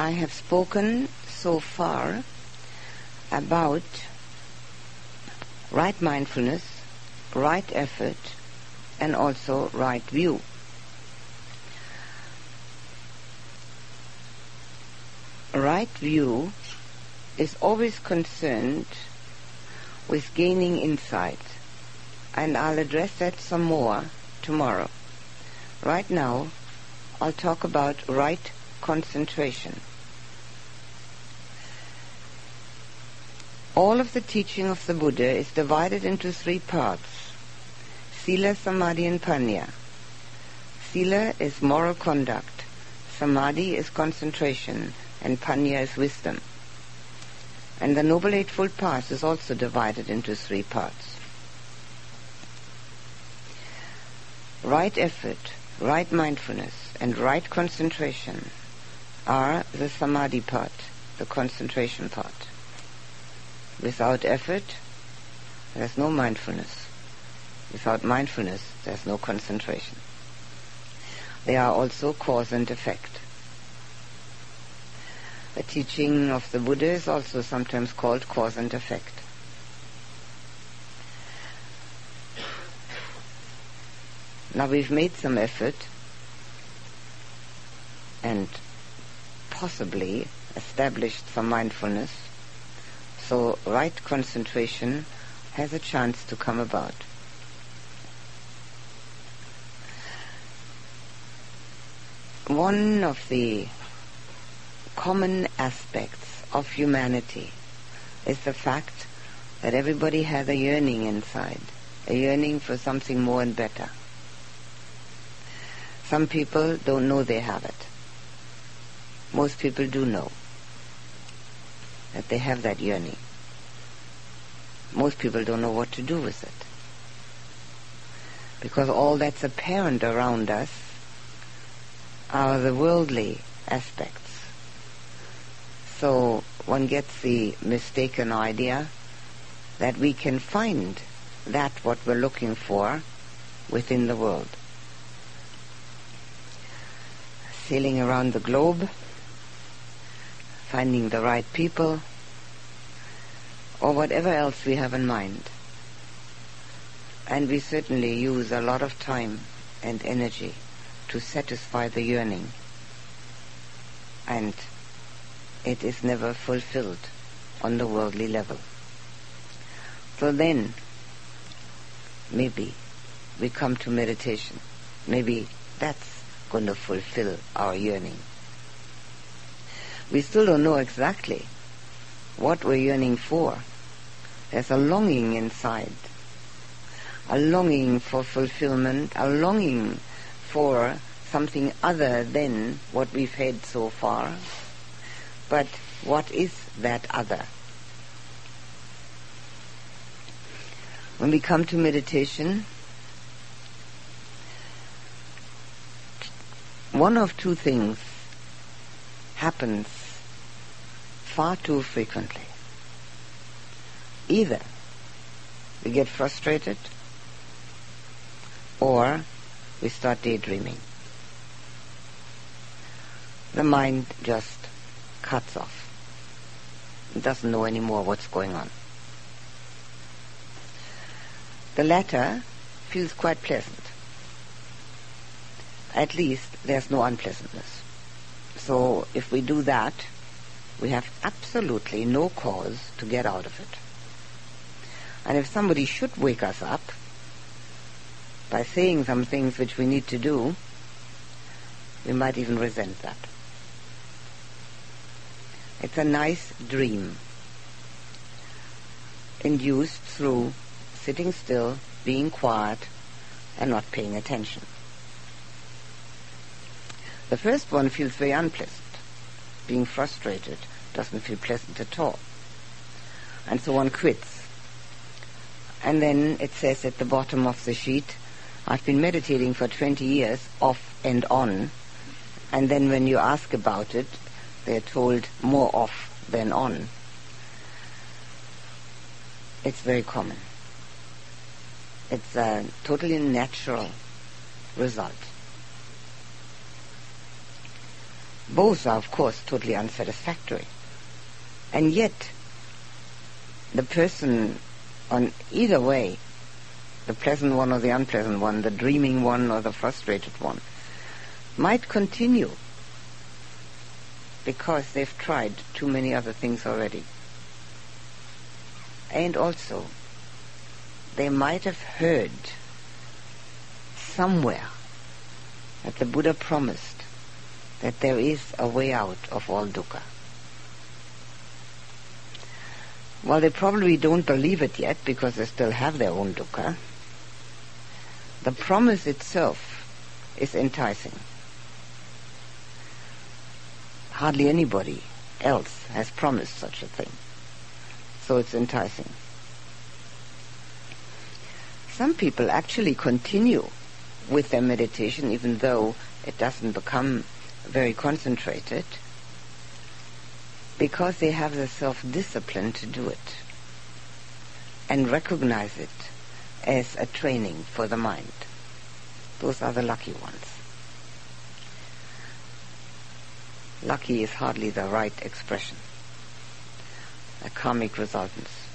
I have spoken so far about right mindfulness, right effort, and also right view. Right view is always concerned with gaining insight, and I'll address that some more tomorrow. Right now, I'll talk about right concentration. All of the teaching of the Buddha is divided into three parts. Sila, Samadhi, and Panna. Sila is moral conduct. Samadhi is concentration. And Panna is wisdom. And the Noble Eightfold Path is also divided into three parts. Right effort, right mindfulness, and right concentration are the Samadhi part, the concentration part. Without effort, there's no mindfulness. Without mindfulness, there's no concentration. They are also cause and effect. The teaching of the Buddha is also sometimes called cause and effect. Now we've made some effort and possibly established some mindfulness so right concentration has a chance to come about. One of the common aspects of humanity is the fact that everybody has a yearning inside, a yearning for something more and better. Some people don't know they have it. Most people do know that they have that yearning. Most people don't know what to do with it. Because all that's apparent around us are the worldly aspects. So one gets the mistaken idea that we can find that what we're looking for within the world. Sailing around the globe, finding the right people, or whatever else we have in mind. And we certainly use a lot of time and energy to satisfy the yearning. And it is never fulfilled on the worldly level. So then, maybe we come to meditation. Maybe that's going to fulfill our yearning. We still don't know exactly what we're yearning for. There's a longing inside, a longing for fulfillment, a longing for something other than what we've had so far. But what is that other? When we come to meditation, one of two things happens far too frequently. Either we get frustrated or we start daydreaming. The mind just cuts off. It doesn't know anymore what's going on. The latter feels quite pleasant. At least there's no unpleasantness. So if we do that, we have absolutely no cause to get out of it. And if somebody should wake us up by saying some things which we need to do, we might even resent that. It's a nice dream induced through sitting still, being quiet, and not paying attention. The first one feels very unpleasant. Being frustrated doesn't feel pleasant at all. And so one quits. And then it says at the bottom of the sheet, I've been meditating for 20 years, off and on. And then when you ask about it, they're told more off than on. It's very common. It's a totally natural result. Both are, of course, totally unsatisfactory. And yet, the person on either way, the pleasant one or the unpleasant one, the dreaming one or the frustrated one, might continue because they've tried too many other things already. And also, they might have heard somewhere that the Buddha promised that there is a way out of all dukkha. Well, they probably don't believe it yet because they still have their own dukkha, the promise itself is enticing. Hardly anybody else has promised such a thing. So it's enticing. Some people actually continue with their meditation even though it doesn't become very concentrated because they have the self-discipline to do it and recognize it as a training for the mind. Those are the lucky ones. Lucky is hardly the right expression. A karmic resultance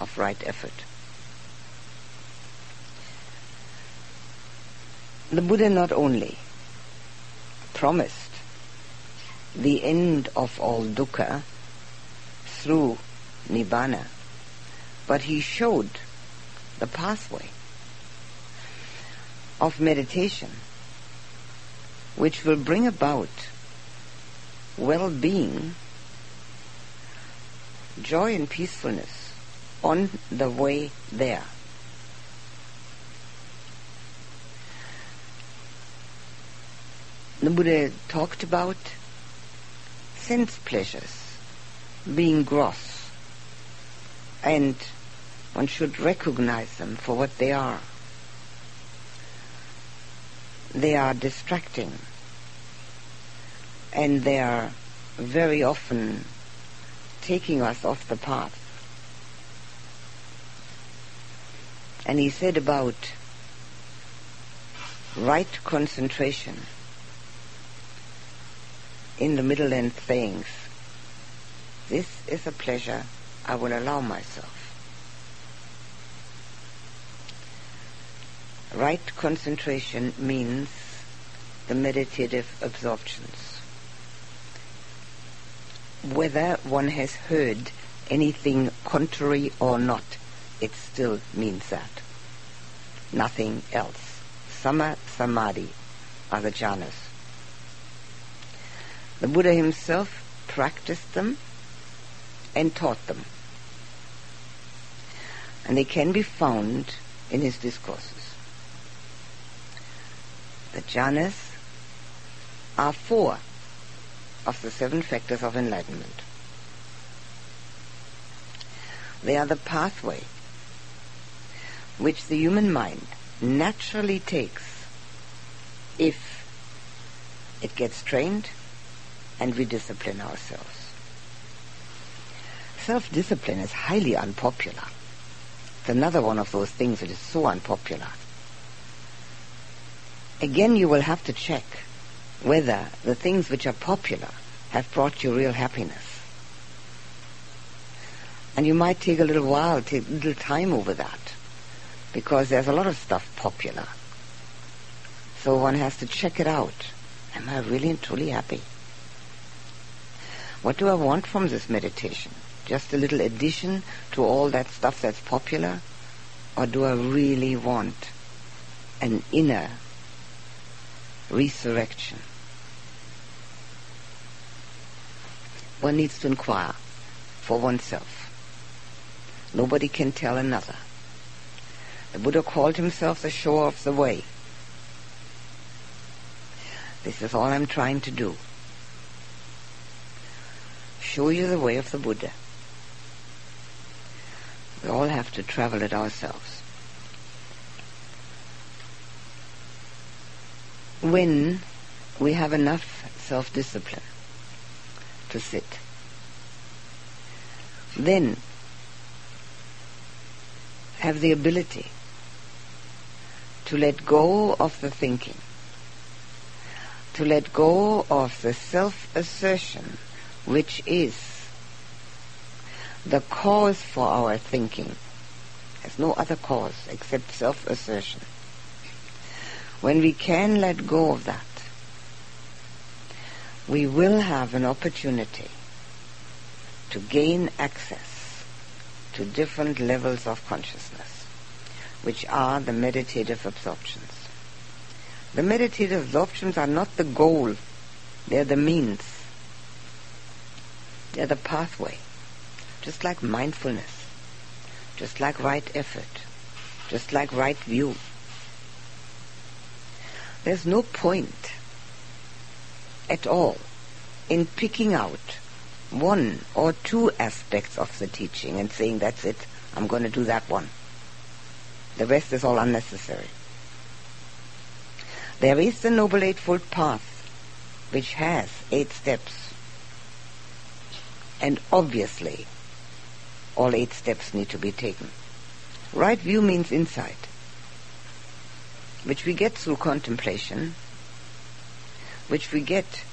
of right effort. The Buddha not only promised the end of all dukkha through nibbana, but he showed the pathway of meditation which will bring about well-being, joy and peacefulness on the way there. The Buddha talked about sense pleasures being gross and one should recognize them for what they are. They are distracting and they are very often taking us off the path. And he said about right concentration in the Middle Length Sayings, this is a pleasure I will allow myself. Right concentration means the meditative absorptions. Whether one has heard anything contrary or not, it still means that. Nothing else. Samma Samadhi are the jhanas. The Buddha himself practiced them and taught them. And they can be found in his discourses. The jhanas are four of the seven factors of enlightenment. They are the pathway which the human mind naturally takes if it gets trained and we discipline ourselves. Self-discipline is highly unpopular. It's another one of those things that is so unpopular. Again, you will have to check whether the things which are popular have brought you real happiness. And you might take a little while, take a little time over that, because there's a lot of stuff popular. So one has to check it out. Am I really and truly happy? What do I want from this meditation? Just a little addition to all that stuff that's popular? Or do I really want an inner resurrection? One needs to inquire for oneself. Nobody can tell another. The Buddha called himself the shower of the way. This is all I'm trying to do show you the way of the Buddha. We all have to travel it ourselves. When we have enough self-discipline to sit, then have the ability to let go of the thinking, to let go of the self-assertion which is the cause for our thinking. There's no other cause except self-assertion. When we can let go of that, we will have an opportunity to gain access to different levels of consciousness, which are the meditative absorptions. The meditative absorptions are not the goal, they're the means. They're the pathway. Just like mindfulness, just like right effort, just like right view. There's no point at all in picking out one or two aspects of the teaching and saying, that's it, I'm going to do that one. The rest is all unnecessary. There is the Noble Eightfold Path, which has eight steps. And obviously, all eight steps need to be taken. Right view means insight, which we get through contemplation, which we get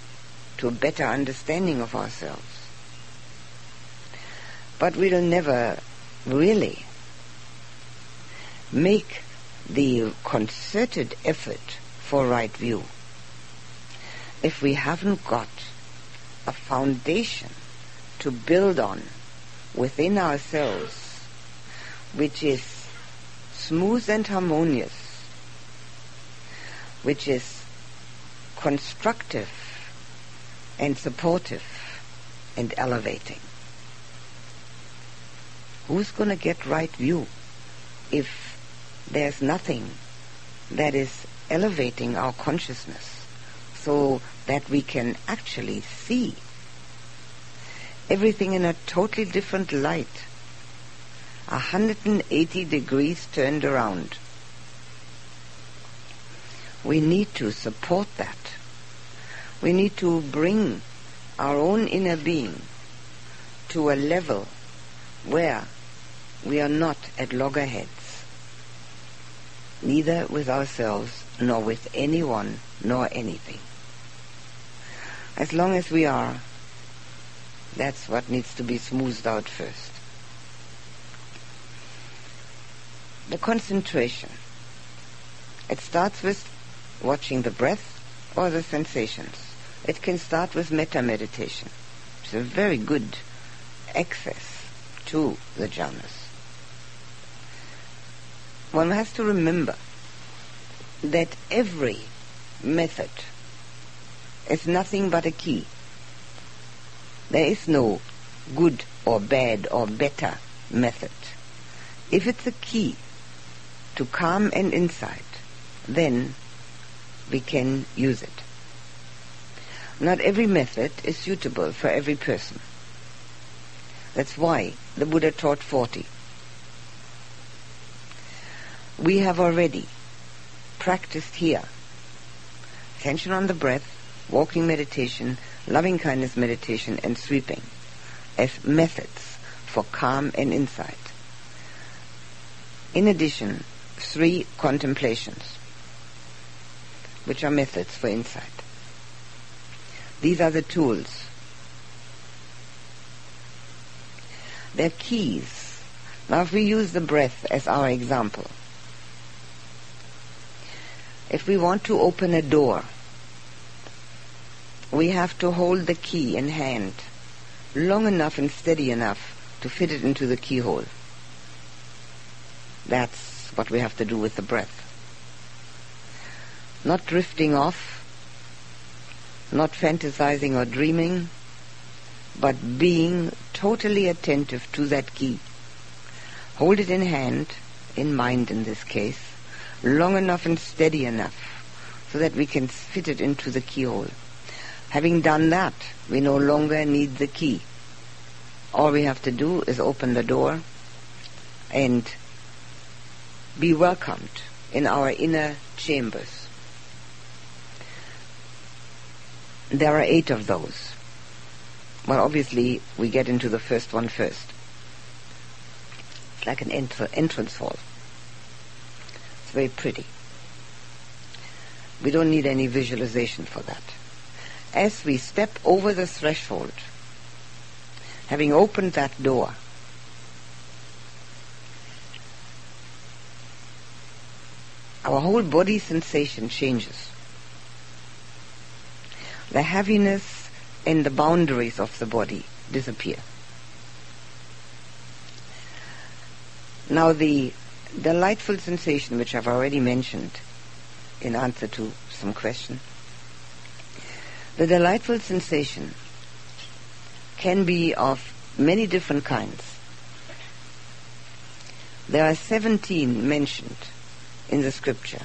to a better understanding of ourselves. But we'll never really make the concerted effort for right view. If we haven't got a foundation to build on within ourselves, which is smooth and harmonious, which is constructive and supportive and elevating. Who's going to get right view if there's nothing that is elevating our consciousness so that we can actually see everything in a totally different light, 180 degrees turned around. We need to support that. We need to bring our own inner being to a level where we are not at loggerheads, neither with ourselves nor with anyone nor anything. As long as we are, that's what needs to be smoothed out first. The concentration. It starts with watching the breath or the sensations. It can start with metta meditation. It's a very good access to the jhanas. One has to remember that every method is nothing but a key. There is no good or bad or better method. If it's a key to calm and insight, then we can use it. Not every method is suitable for every person. That's why the Buddha taught 40. We have already practiced here attention on the breath, walking meditation, loving kindness meditation, and sweeping as methods for calm and insight. In addition, three contemplations, which are methods for insight. These are the tools. They're keys. Now if we use the breath as our example, if we want to open a door, we have to hold the key in hand long enough and steady enough to fit it into the keyhole. That's what we have to do with the breath. Not drifting off, not fantasizing or dreaming, but being totally attentive to that key. Hold it in hand, in mind in this case, long enough and steady enough so that we can fit it into the keyhole. Having done that, we no longer need the key. All we have to do is open the door and be welcomed in our inner chambers. There are eight of those. Well, obviously, we get into the first one first. It's like an entrance hall It's very pretty. We don't need any visualization for that. As we step over the threshold, having opened that door, our whole body sensation changes. The heaviness and the boundaries of the body disappear. Now the delightful sensation which I've already mentioned in answer to some question, the delightful sensation can be of many different kinds. There are 17 mentioned in the scripture,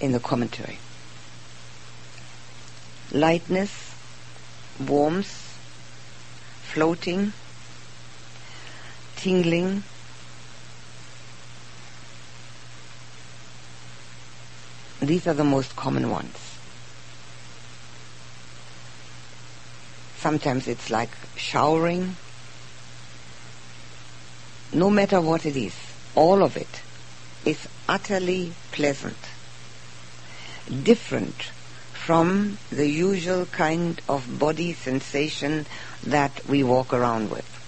in the commentary. Lightness, warmth, floating, tingling, these are the most common ones. Sometimes it's like showering. No matter what it is, all of it is utterly pleasant, different from the usual kind of body sensation that we walk around with.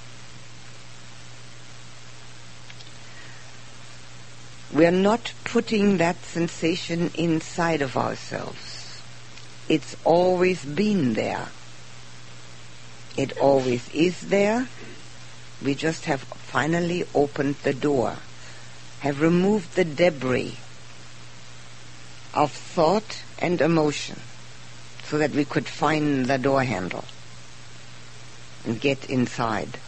We are not putting that sensation inside of ourselves. It's always been there. It always is there. We just have finally opened the door have removed the debris of thought and emotion so that we could find the door handle and get inside.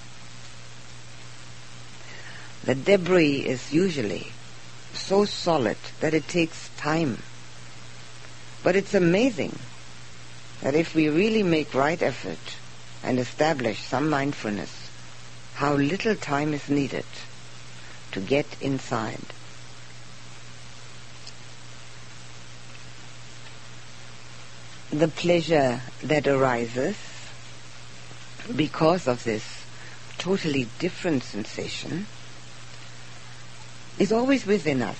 The debris is usually so solid that it takes time. But it's amazing that if we really make right effort and establish some mindfulness, how little time is needed to get inside. The pleasure that arises because of this totally different sensation is always within us.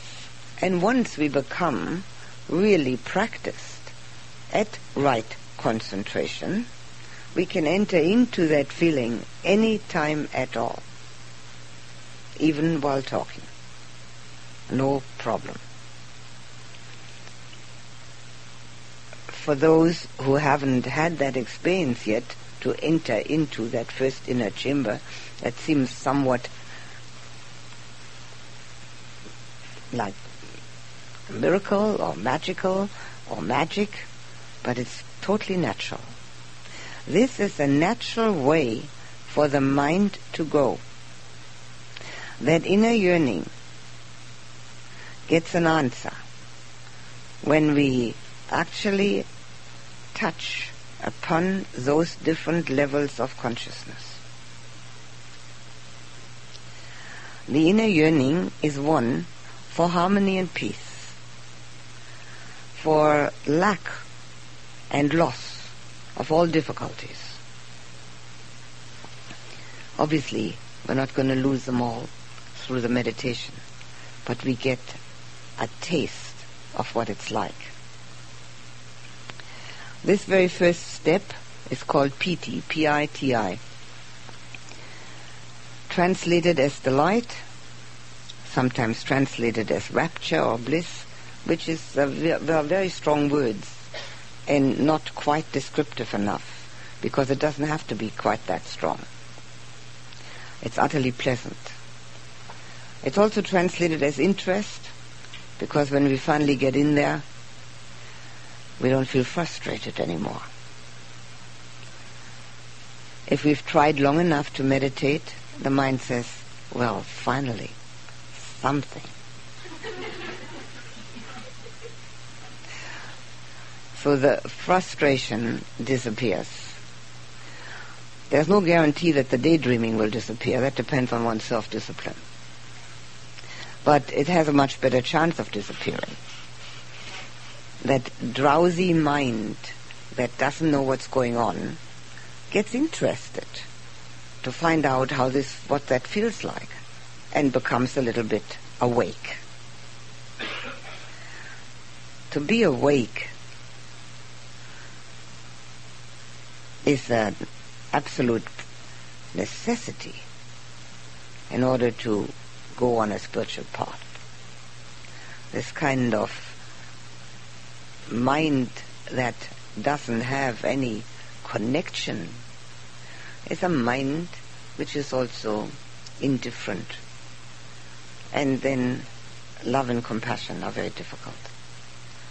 And once we become really practiced at right concentration, we can enter into that feeling any time at all even while talking. No problem. For those who haven't had that experience yet, to enter into that first inner chamber, that seems somewhat like miracle or magical or magic, but it's totally natural. This is a natural way for the mind to go that inner yearning gets an answer when we actually touch upon those different levels of consciousness. The inner yearning is one for harmony and peace, for lack and loss of all difficulties. Obviously, we're not going to lose them all through the meditation, but we get a taste of what it's like. This very first step is called piti, P-I-T-I. Translated as delight, sometimes translated as rapture or bliss, which is a, very strong words and not quite descriptive enough because it doesn't have to be quite that strong. It's utterly pleasant. It's also translated as interest because when we finally get in there, we don't feel frustrated anymore. If we've tried long enough to meditate, the mind says, well, finally, something. so the frustration disappears. There's no guarantee that the daydreaming will disappear. That depends on one's self-discipline but it has a much better chance of disappearing. That drowsy mind that doesn't know what's going on gets interested to find out how this, what that feels like, and becomes a little bit awake. to be awake is an absolute necessity in order to go on a spiritual path. This kind of mind that doesn't have any connection is a mind which is also indifferent. And then love and compassion are very difficult.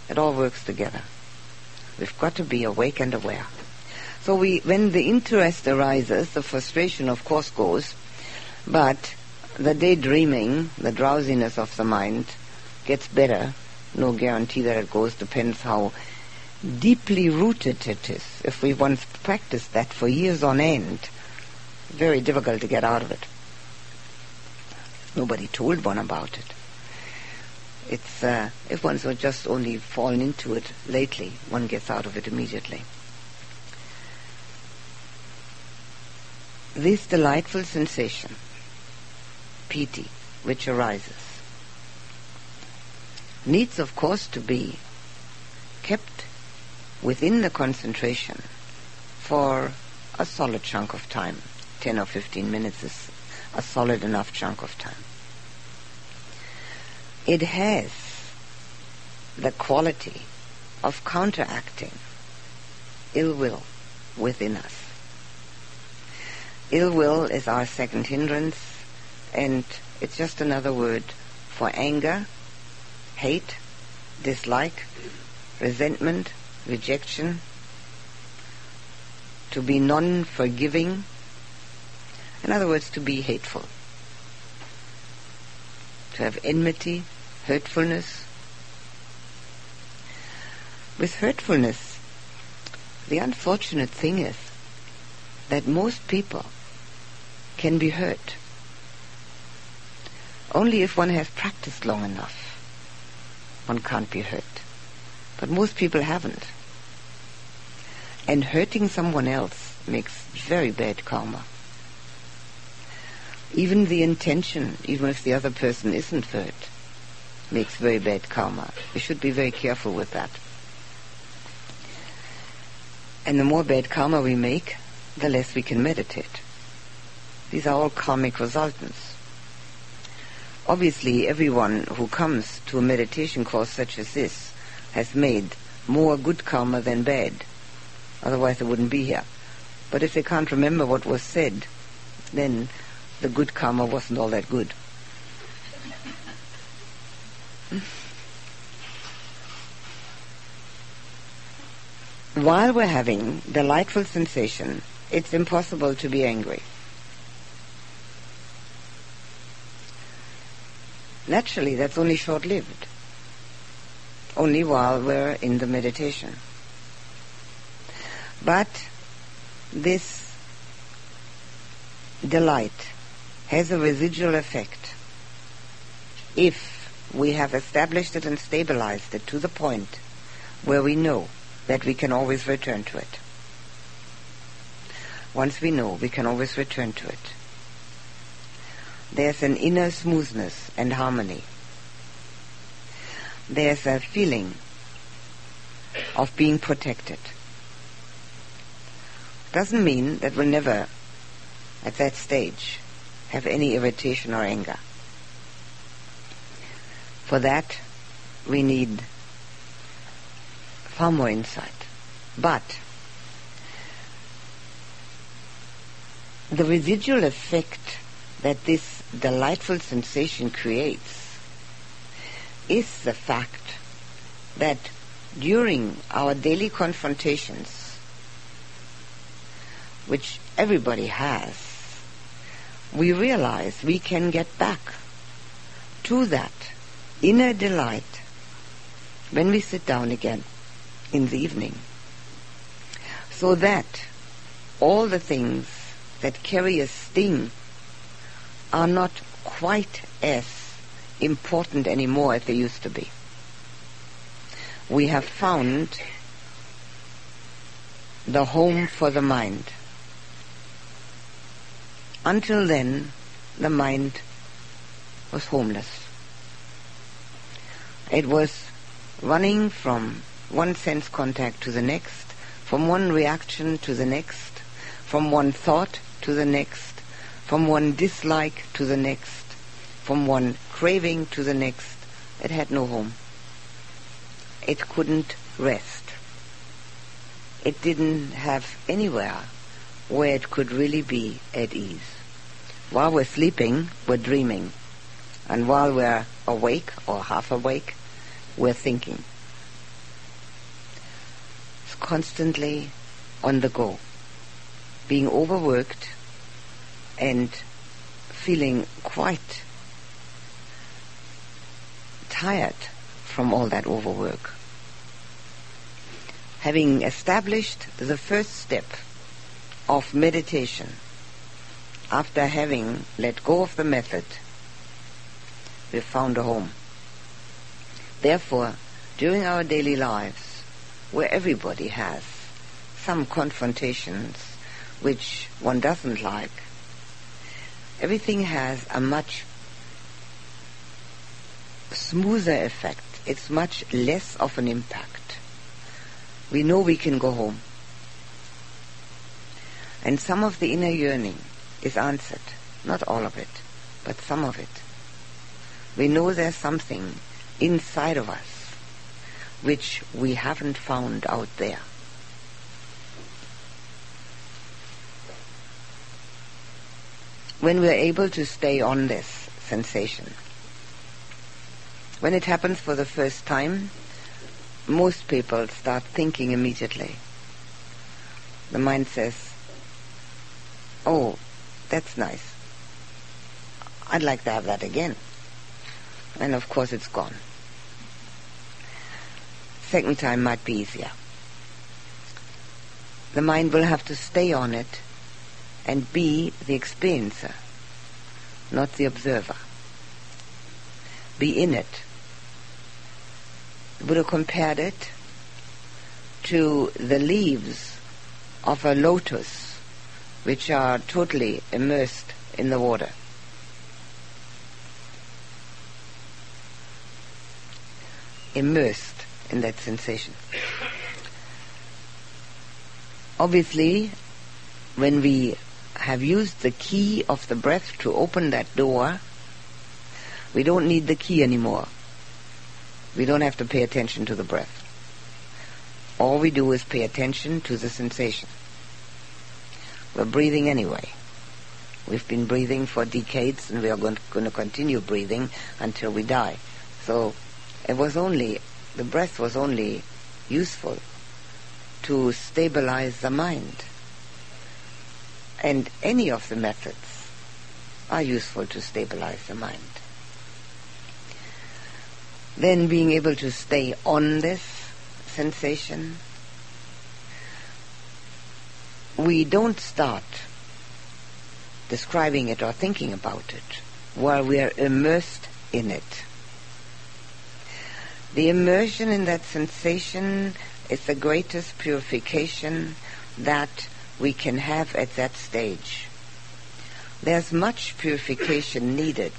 It all works together. We've got to be awake and aware. So we, when the interest arises, the frustration of course goes, but the daydreaming, the drowsiness of the mind gets better. No guarantee that it goes, depends how deeply rooted it is. If we once practiced that for years on end, very difficult to get out of it. Nobody told one about it. It's uh, if one's just only fallen into it lately, one gets out of it immediately. This delightful sensation, piti, which arises, needs of course to be kept within the concentration for a solid chunk of time. 10 or 15 minutes is a solid enough chunk of time. It has the quality of counteracting ill will within us. Ill will is our second hindrance, and it's just another word for anger, hate, dislike, resentment, rejection, to be non-forgiving, in other words, to be hateful, to have enmity, hurtfulness. With hurtfulness, the unfortunate thing is that most people can be hurt only if one has practiced long enough. One can't be hurt. But most people haven't. And hurting someone else makes very bad karma. Even the intention, even if the other person isn't hurt, makes very bad karma. We should be very careful with that. And the more bad karma we make, the less we can meditate. These are all karmic resultants. Obviously, everyone who comes to a meditation course such as this has made more good karma than bad. Otherwise they wouldn't be here. But if they can't remember what was said, then the good karma wasn't all that good. While we're having delightful sensation, it's impossible to be angry. Naturally, that's only short-lived only while we're in the meditation. But this delight has a residual effect if we have established it and stabilized it to the point where we know that we can always return to it. Once we know, we can always return to it. There's an inner smoothness and harmony there's a feeling of being protected. Doesn't mean that we'll never, at that stage, have any irritation or anger. For that, we need far more insight. But the residual effect that this delightful sensation creates is the fact that during our daily confrontations, which everybody has, we realize we can get back to that inner delight when we sit down again in the evening. So that all the things that carry a sting are not quite as important anymore as they used to be. We have found the home for the mind. Until then, the mind was homeless. It was running from one sense contact to the next, from one reaction to the next, from one thought to the next, from one dislike to the next, from one craving to the next. It had no home. It couldn't rest. It didn't have anywhere where it could really be at ease. While we're sleeping, we're dreaming. And while we're awake or half awake, we're thinking. It's constantly on the go. Being overworked and feeling quite tired from all that overwork. Having established the first step of meditation, after having let go of the method, we've found a home. Therefore, during our daily lives, where everybody has some confrontations which one doesn't like, everything has a much smoother effect. It's much less of an impact. We know we can go home. And some of the inner yearning is answered. Not all of it, but some of it. We know there's something inside of us which we haven't found out there. When we're able to stay on this sensation, when it happens for the first time, most people start thinking immediately. The mind says, oh, that's nice. I'd like to have that again. And of course it's gone. Second time might be easier. The mind will have to stay on it and be the experiencer, not the observer. Be in it. The Buddha compared it to the leaves of a lotus which are totally immersed in the water. Immersed in that sensation. Obviously, when we have used the key of the breath to open that door, we don't need the key anymore. We don't have to pay attention to the breath. All we do is pay attention to the sensation. We're breathing anyway. We've been breathing for decades and we are going to, going to continue breathing until we die. So it was only, the breath was only useful to stabilize the mind. And any of the methods are useful to stabilize the mind. Then being able to stay on this sensation we don't start describing it or thinking about it while we are immersed in it. The immersion in that sensation is the greatest purification that we can have at that stage. There's much purification needed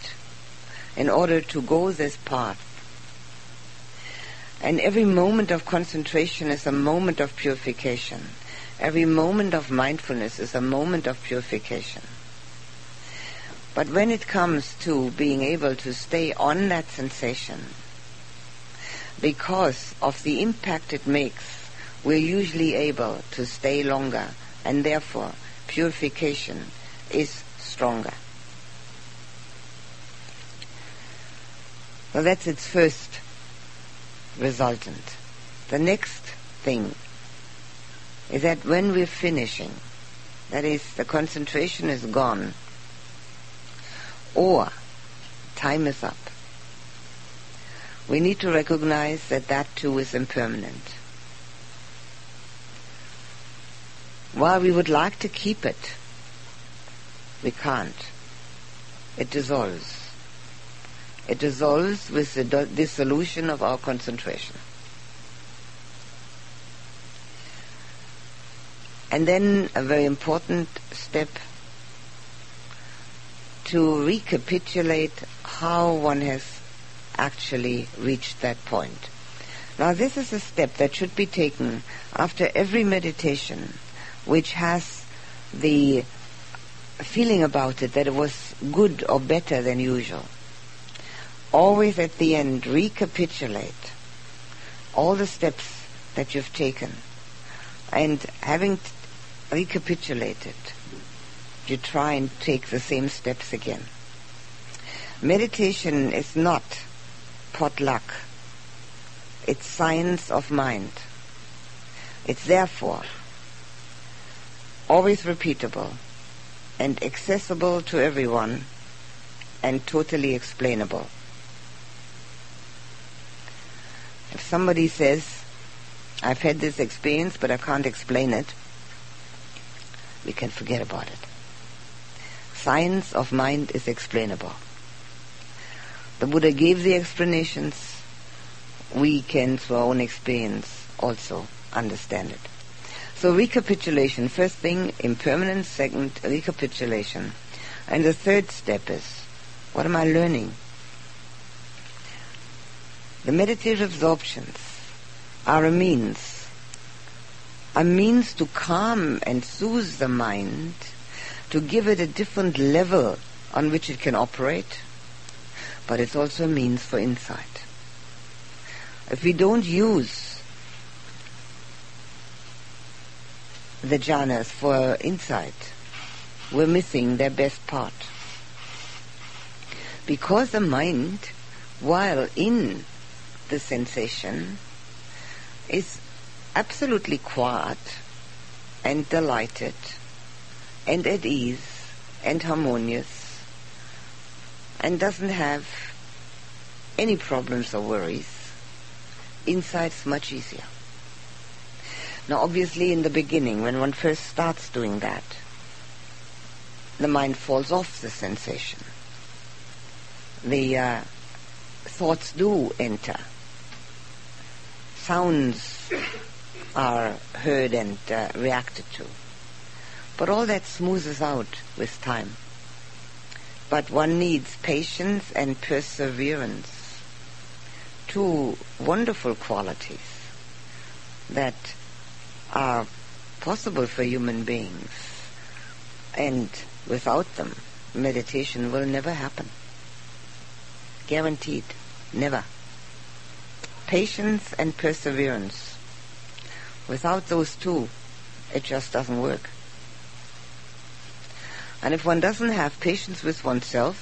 in order to go this path. And every moment of concentration is a moment of purification. Every moment of mindfulness is a moment of purification. But when it comes to being able to stay on that sensation, because of the impact it makes, we're usually able to stay longer, and therefore purification is stronger. Well, that's its first resultant. The next thing is that when we're finishing, that is, the concentration is gone, or time is up, we need to recognize that that too is impermanent. While we would like to keep it, we can't. It dissolves. It dissolves with the dissolution of our concentration. And then a very important step to recapitulate how one has actually reached that point. Now this is a step that should be taken after every meditation which has the feeling about it that it was good or better than usual. Always at the end recapitulate all the steps that you've taken and having t- recapitulated you try and take the same steps again. Meditation is not potluck. It's science of mind. It's therefore always repeatable and accessible to everyone and totally explainable. If somebody says, I've had this experience but I can't explain it, we can forget about it. Science of mind is explainable. The Buddha gave the explanations. We can, through our own experience, also understand it. So recapitulation, first thing, impermanence, second, recapitulation. And the third step is, what am I learning? The meditative absorptions are a means, a means to calm and soothe the mind to give it a different level on which it can operate, but it's also a means for insight. If we don't use the jhanas for insight, we're missing their best part. Because the mind, while in the sensation, is absolutely quiet and delighted and at ease and harmonious and doesn't have any problems or worries, inside's much easier. Now obviously in the beginning, when one first starts doing that, the mind falls off the sensation. The uh, thoughts do enter. Sounds are heard and uh, reacted to. But all that smoothes out with time. But one needs patience and perseverance. Two wonderful qualities that are possible for human beings. And without them, meditation will never happen. Guaranteed. Never. Patience and perseverance. Without those two, it just doesn't work. And if one doesn't have patience with oneself,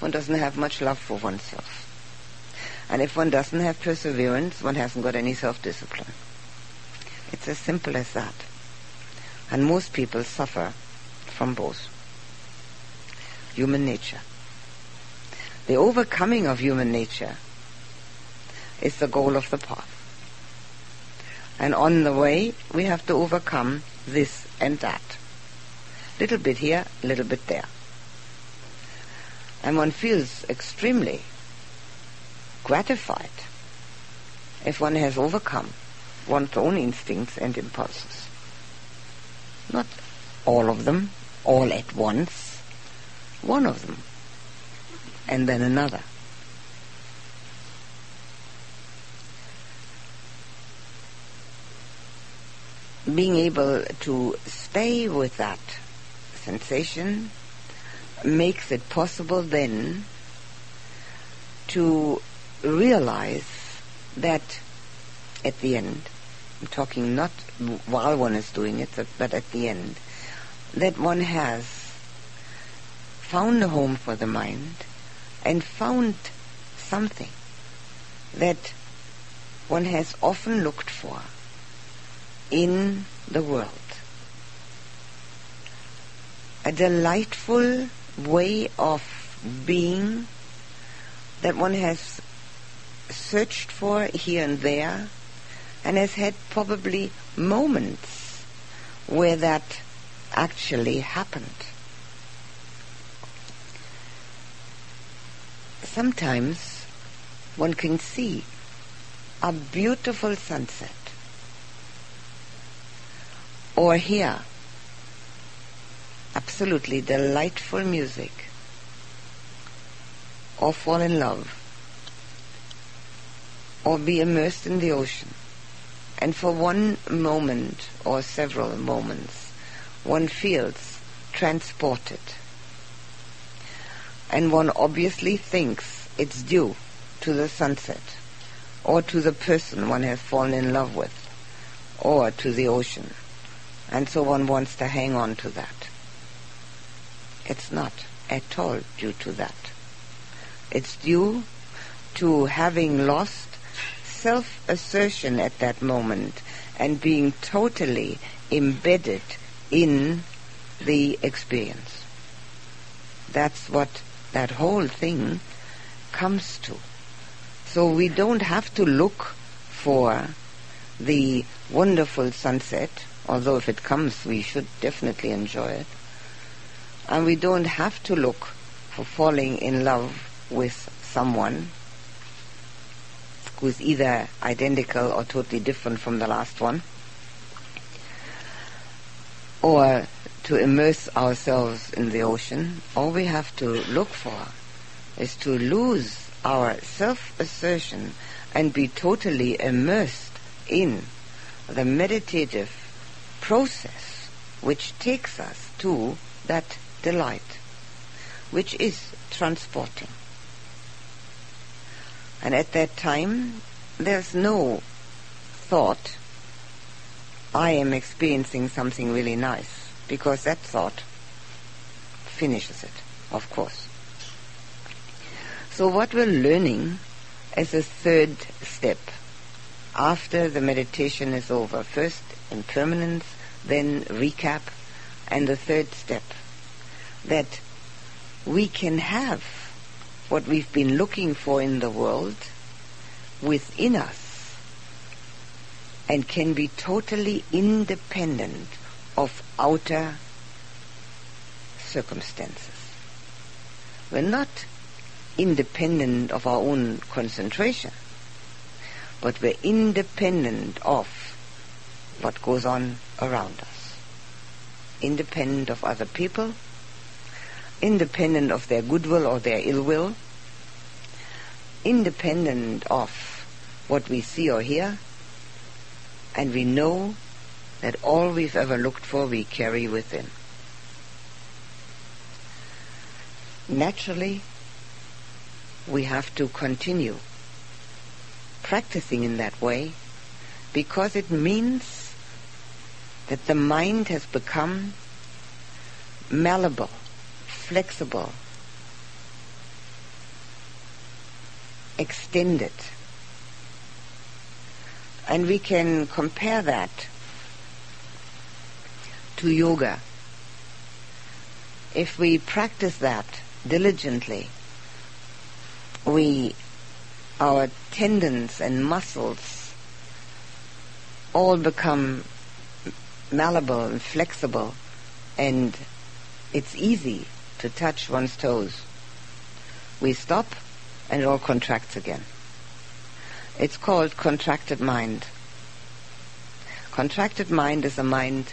one doesn't have much love for oneself. And if one doesn't have perseverance, one hasn't got any self-discipline. It's as simple as that. And most people suffer from both. Human nature. The overcoming of human nature is the goal of the path. And on the way, we have to overcome this and that. Little bit here, little bit there. And one feels extremely gratified if one has overcome one's own instincts and impulses. Not all of them, all at once, one of them, and then another. Being able to stay with that sensation makes it possible then to realize that at the end, I'm talking not while one is doing it, but at the end, that one has found a home for the mind and found something that one has often looked for in the world a delightful way of being that one has searched for here and there and has had probably moments where that actually happened. Sometimes one can see a beautiful sunset or hear absolutely delightful music or fall in love or be immersed in the ocean. And for one moment or several moments, one feels transported. And one obviously thinks it's due to the sunset, or to the person one has fallen in love with, or to the ocean. And so one wants to hang on to that. It's not at all due to that. It's due to having lost self-assertion at that moment and being totally embedded in the experience. That's what that whole thing comes to. So we don't have to look for the wonderful sunset, although if it comes we should definitely enjoy it. And we don't have to look for falling in love with someone who's either identical or totally different from the last one, or to immerse ourselves in the ocean, all we have to look for is to lose our self-assertion and be totally immersed in the meditative process which takes us to that delight, which is transporting. And at that time, there's no thought, I am experiencing something really nice, because that thought finishes it, of course. So what we're learning as a third step after the meditation is over, first impermanence, then recap, and the third step, that we can have what we've been looking for in the world within us and can be totally independent of outer circumstances. We're not independent of our own concentration, but we're independent of what goes on around us. Independent of other people, independent of their goodwill or their ill will, independent of what we see or hear, and we know that all we've ever looked for we carry within. Naturally, we have to continue practicing in that way because it means that the mind has become malleable flexible, extended. And we can compare that to yoga. If we practice that diligently, we, our tendons and muscles all become malleable and flexible and it's easy to touch one's toes. We stop and it all contracts again. It's called contracted mind. Contracted mind is a mind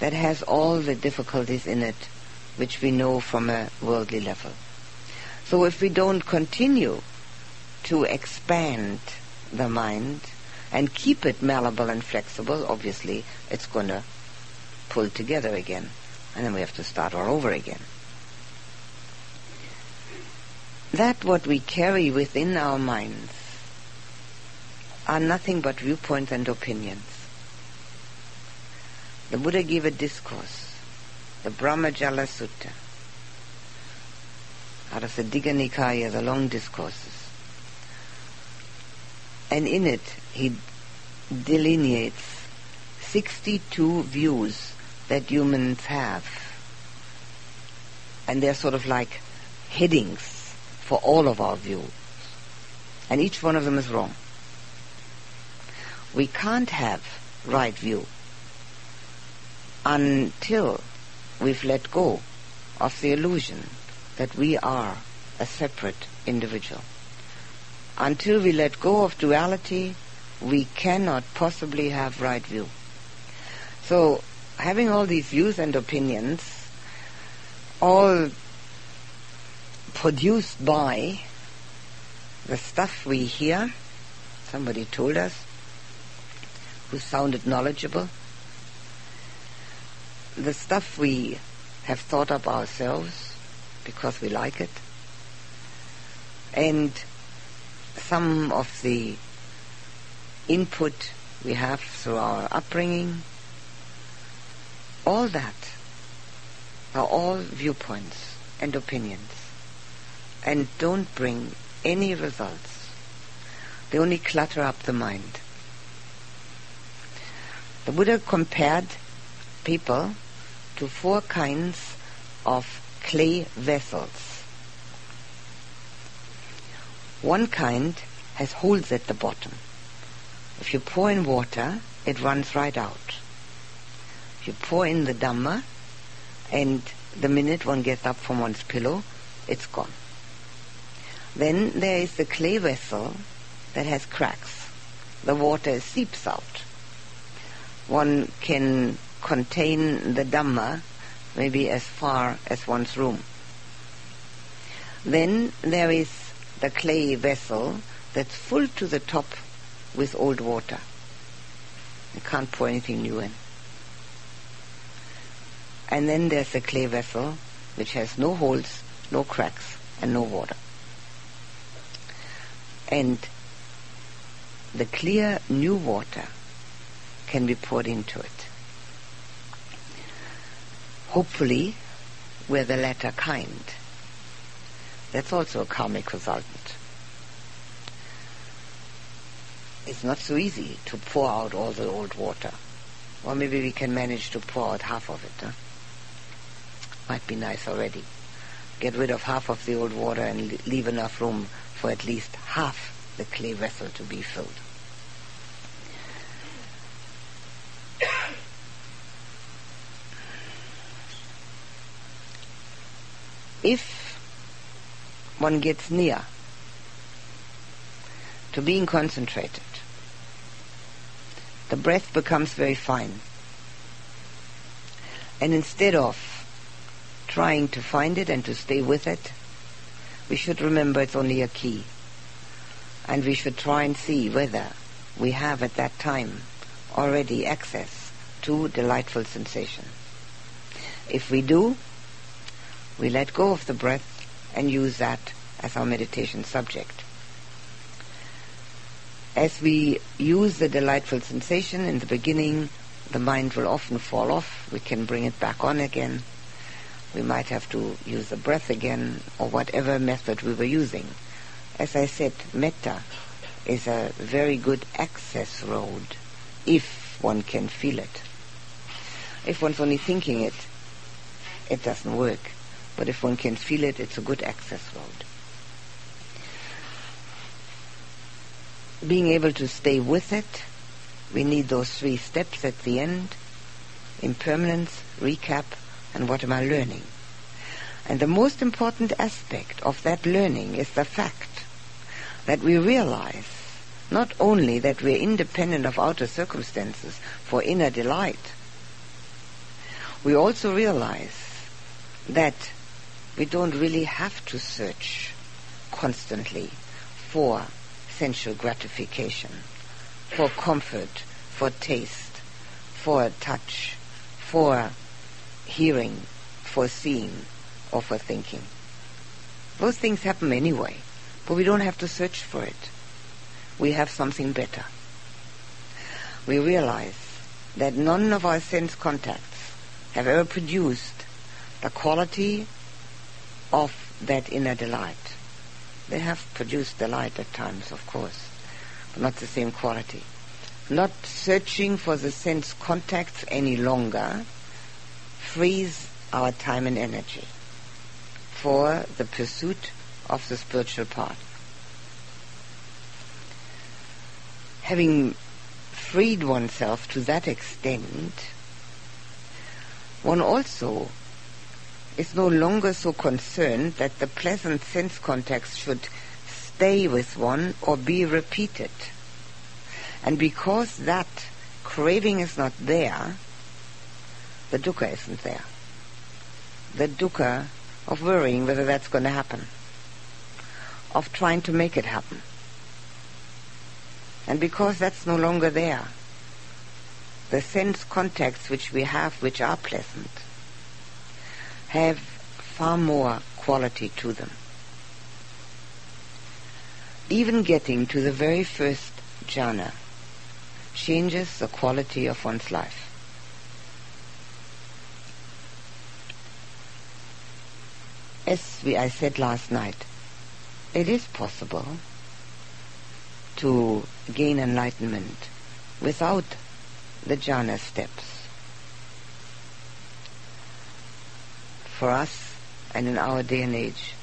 that has all the difficulties in it which we know from a worldly level. So if we don't continue to expand the mind and keep it malleable and flexible, obviously it's going to pull together again. And then we have to start all over again that what we carry within our minds are nothing but viewpoints and opinions. The Buddha gave a discourse, the Brahmajala Sutta, out of the Digha Nikaya, the long discourses. And in it, he delineates 62 views that humans have. And they're sort of like headings for all of our views. And each one of them is wrong. We can't have right view until we've let go of the illusion that we are a separate individual. Until we let go of duality, we cannot possibly have right view. So, having all these views and opinions, all produced by the stuff we hear somebody told us, who sounded knowledgeable. The stuff we have thought up ourselves because we like it, and some of the input we have through our upbringing, all that are all viewpoints and opinions and don't bring any results. They only clutter up the mind. The Buddha compared people to four kinds of clay vessels. One kind has holes at the bottom. If you pour in water, it runs right out. If you pour in the Dhamma, and the minute one gets up from one's pillow, it's gone. Then there is the clay vessel that has cracks. The water seeps out. One can contain the Dhamma maybe as far as one's room. Then there is the clay vessel that's full to the top with old water. You can't pour anything new in. And then there's the clay vessel which has no holes, no cracks, and no water. And the clear new water can be poured into it. Hopefully, we're the latter kind. That's also a karmic resultant. It's not so easy to pour out all the old water. Or maybe we can manage to pour out half of it. Huh? Might be nice already. Get rid of half of the old water and leave enough room for at least half the clay vessel to be filled. if one gets near to being concentrated, the breath becomes very fine. And instead of trying to find it and to stay with it, we should remember it's only a key. And we should try and see whether we have at that time already access to delightful sensation. If we do, we let go of the breath and use that as our meditation subject. As we use the delightful sensation in the beginning, the mind will often fall off. We can bring it back on again. We might have to use the breath again or whatever method we were using. As I said, metta is a very good access road if one can feel it. If one's only thinking it, it doesn't work. But if one can feel it, it's a good access road. Being able to stay with it, we need those three steps at the end. Impermanence, recap, and what am I learning? And the most important aspect of that learning is the fact that we realize not only that we're independent of outer circumstances for inner delight, we also realize that we don't really have to search constantly for sensual gratification, for comfort, for taste, for touch, for hearing, for seeing, or for thinking. Those things happen anyway, but we don't have to search for it. We have something better. We realize that none of our sense contacts have ever produced the quality of that inner delight. They have produced delight at times, of course, but not the same quality. Not searching for the sense contacts any longer frees our time and energy for the pursuit of the spiritual path. Having freed oneself to that extent, one also is no longer so concerned that the pleasant sense contacts should stay with one or be repeated. And because that craving is not there, the dukkha isn't there. The dukkha of worrying whether that's going to happen, of trying to make it happen. And because that's no longer there, the sense contacts which we have, which are pleasant, have far more quality to them. Even getting to the very first jhana changes the quality of one's life. As we, I said last night, it is possible to gain enlightenment without the jhana steps. For us, and in our day and age,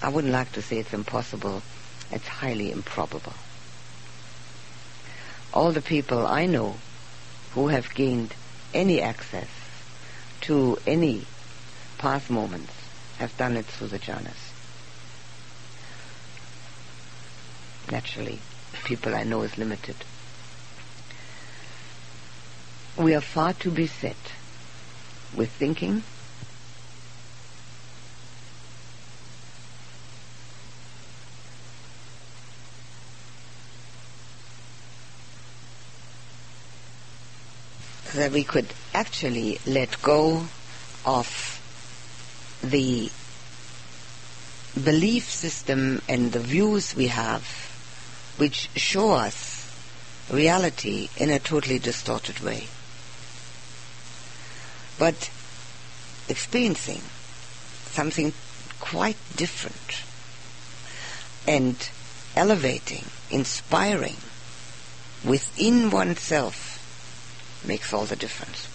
I wouldn't like to say it's impossible, it's highly improbable. All the people I know who have gained any access to any path moments have done it through the jhanas. Naturally, people I know is limited. We are far too beset with thinking that we could actually let go of the belief system and the views we have which show us reality in a totally distorted way. But experiencing something quite different and elevating, inspiring within oneself makes all the difference.